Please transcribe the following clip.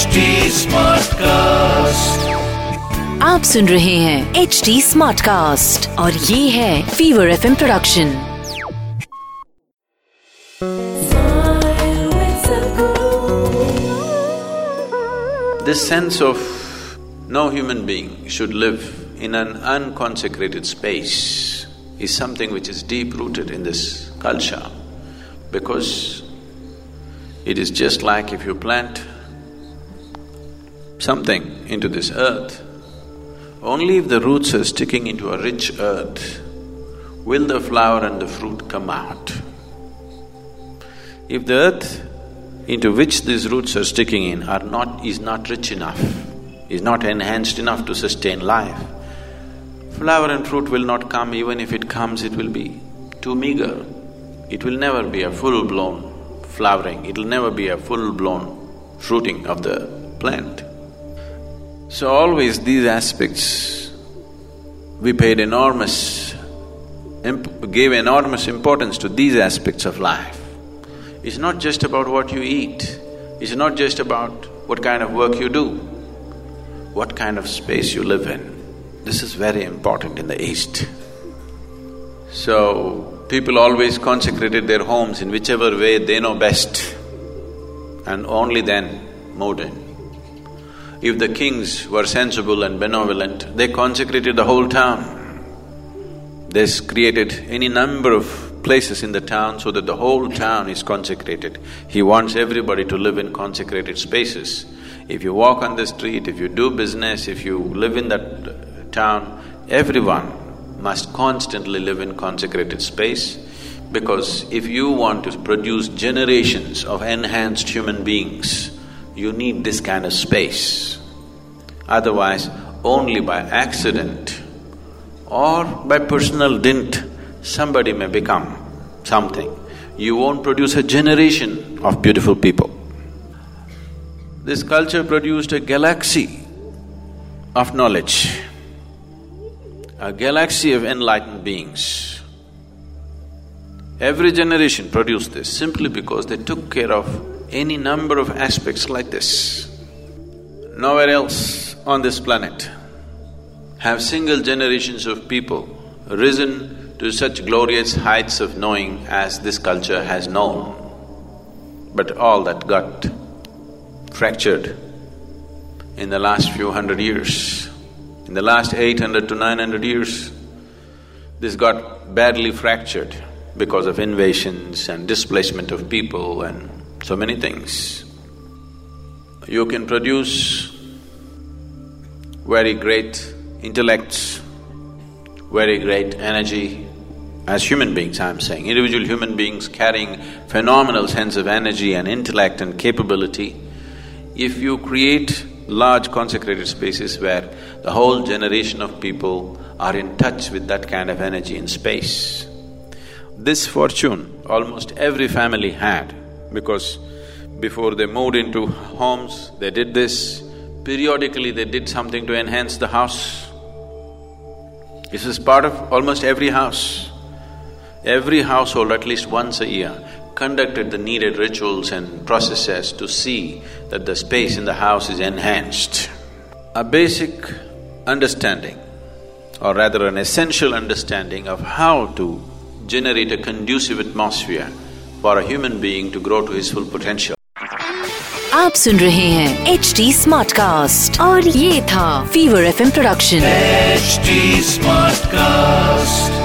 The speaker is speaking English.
HD Smartcast. आप सुन रहे हैं एच डी स्मार्ट कास्ट और ये है fever F production This sense of no human being should live in an unconsecrated space is something which is deep rooted in this culture because it is just like if you plant something into this earth, only if the roots are sticking into a rich earth will the flower and the fruit come out. If the earth into which these roots are sticking in are not… is not rich enough, is not enhanced enough to sustain life, flower and fruit will not come, even if it comes, it will be too meager. It will never be a full-blown flowering, it will never be a full-blown fruiting of the plant. So always these aspects, we paid enormous… gave enormous importance to these aspects of life. It's not just about what you eat, it's not just about what kind of work you do, what kind of space you live in. This is very important in the East. So, people always consecrated their homes in whichever way they know best and only then moved in. If the kings were sensible and benevolent, they consecrated the whole town. They created any number of places in the town so that the whole town is consecrated. He wants everybody to live in consecrated spaces. If you walk on the street, if you do business, if you live in that town, everyone must constantly live in consecrated space because if you want to produce generations of enhanced human beings, you need this kind of space. Otherwise, only by accident or by personal dint, somebody may become something. You won't produce a generation of beautiful people. This culture produced a galaxy of knowledge, a galaxy of enlightened beings. Every generation produced this simply because they took care of any number of aspects like this. Nowhere else on this planet have single generations of people risen to such glorious heights of knowing as this culture has known. But all that got fractured in the last few hundred years. In the last eight hundred to nine hundred years, this got badly fractured because of invasions and displacement of people and so many things. You can produce very great intellects, very great energy, as human beings I'm saying, individual human beings carrying phenomenal sense of energy and intellect and capability, if you create large consecrated spaces where the whole generation of people are in touch with that kind of energy in space, this fortune almost every family had because before they moved into homes, they did this, periodically they did something to enhance the house. This is part of almost every house. Every household at least once a year conducted the needed rituals and processes to see that the space in the house is enhanced. A basic understanding, or rather an essential understanding of how to generate a conducive atmosphere for a human being to grow to his full potential. आप सुन रहे हैं H D smart cast और ये था fever F production HD Smartcast.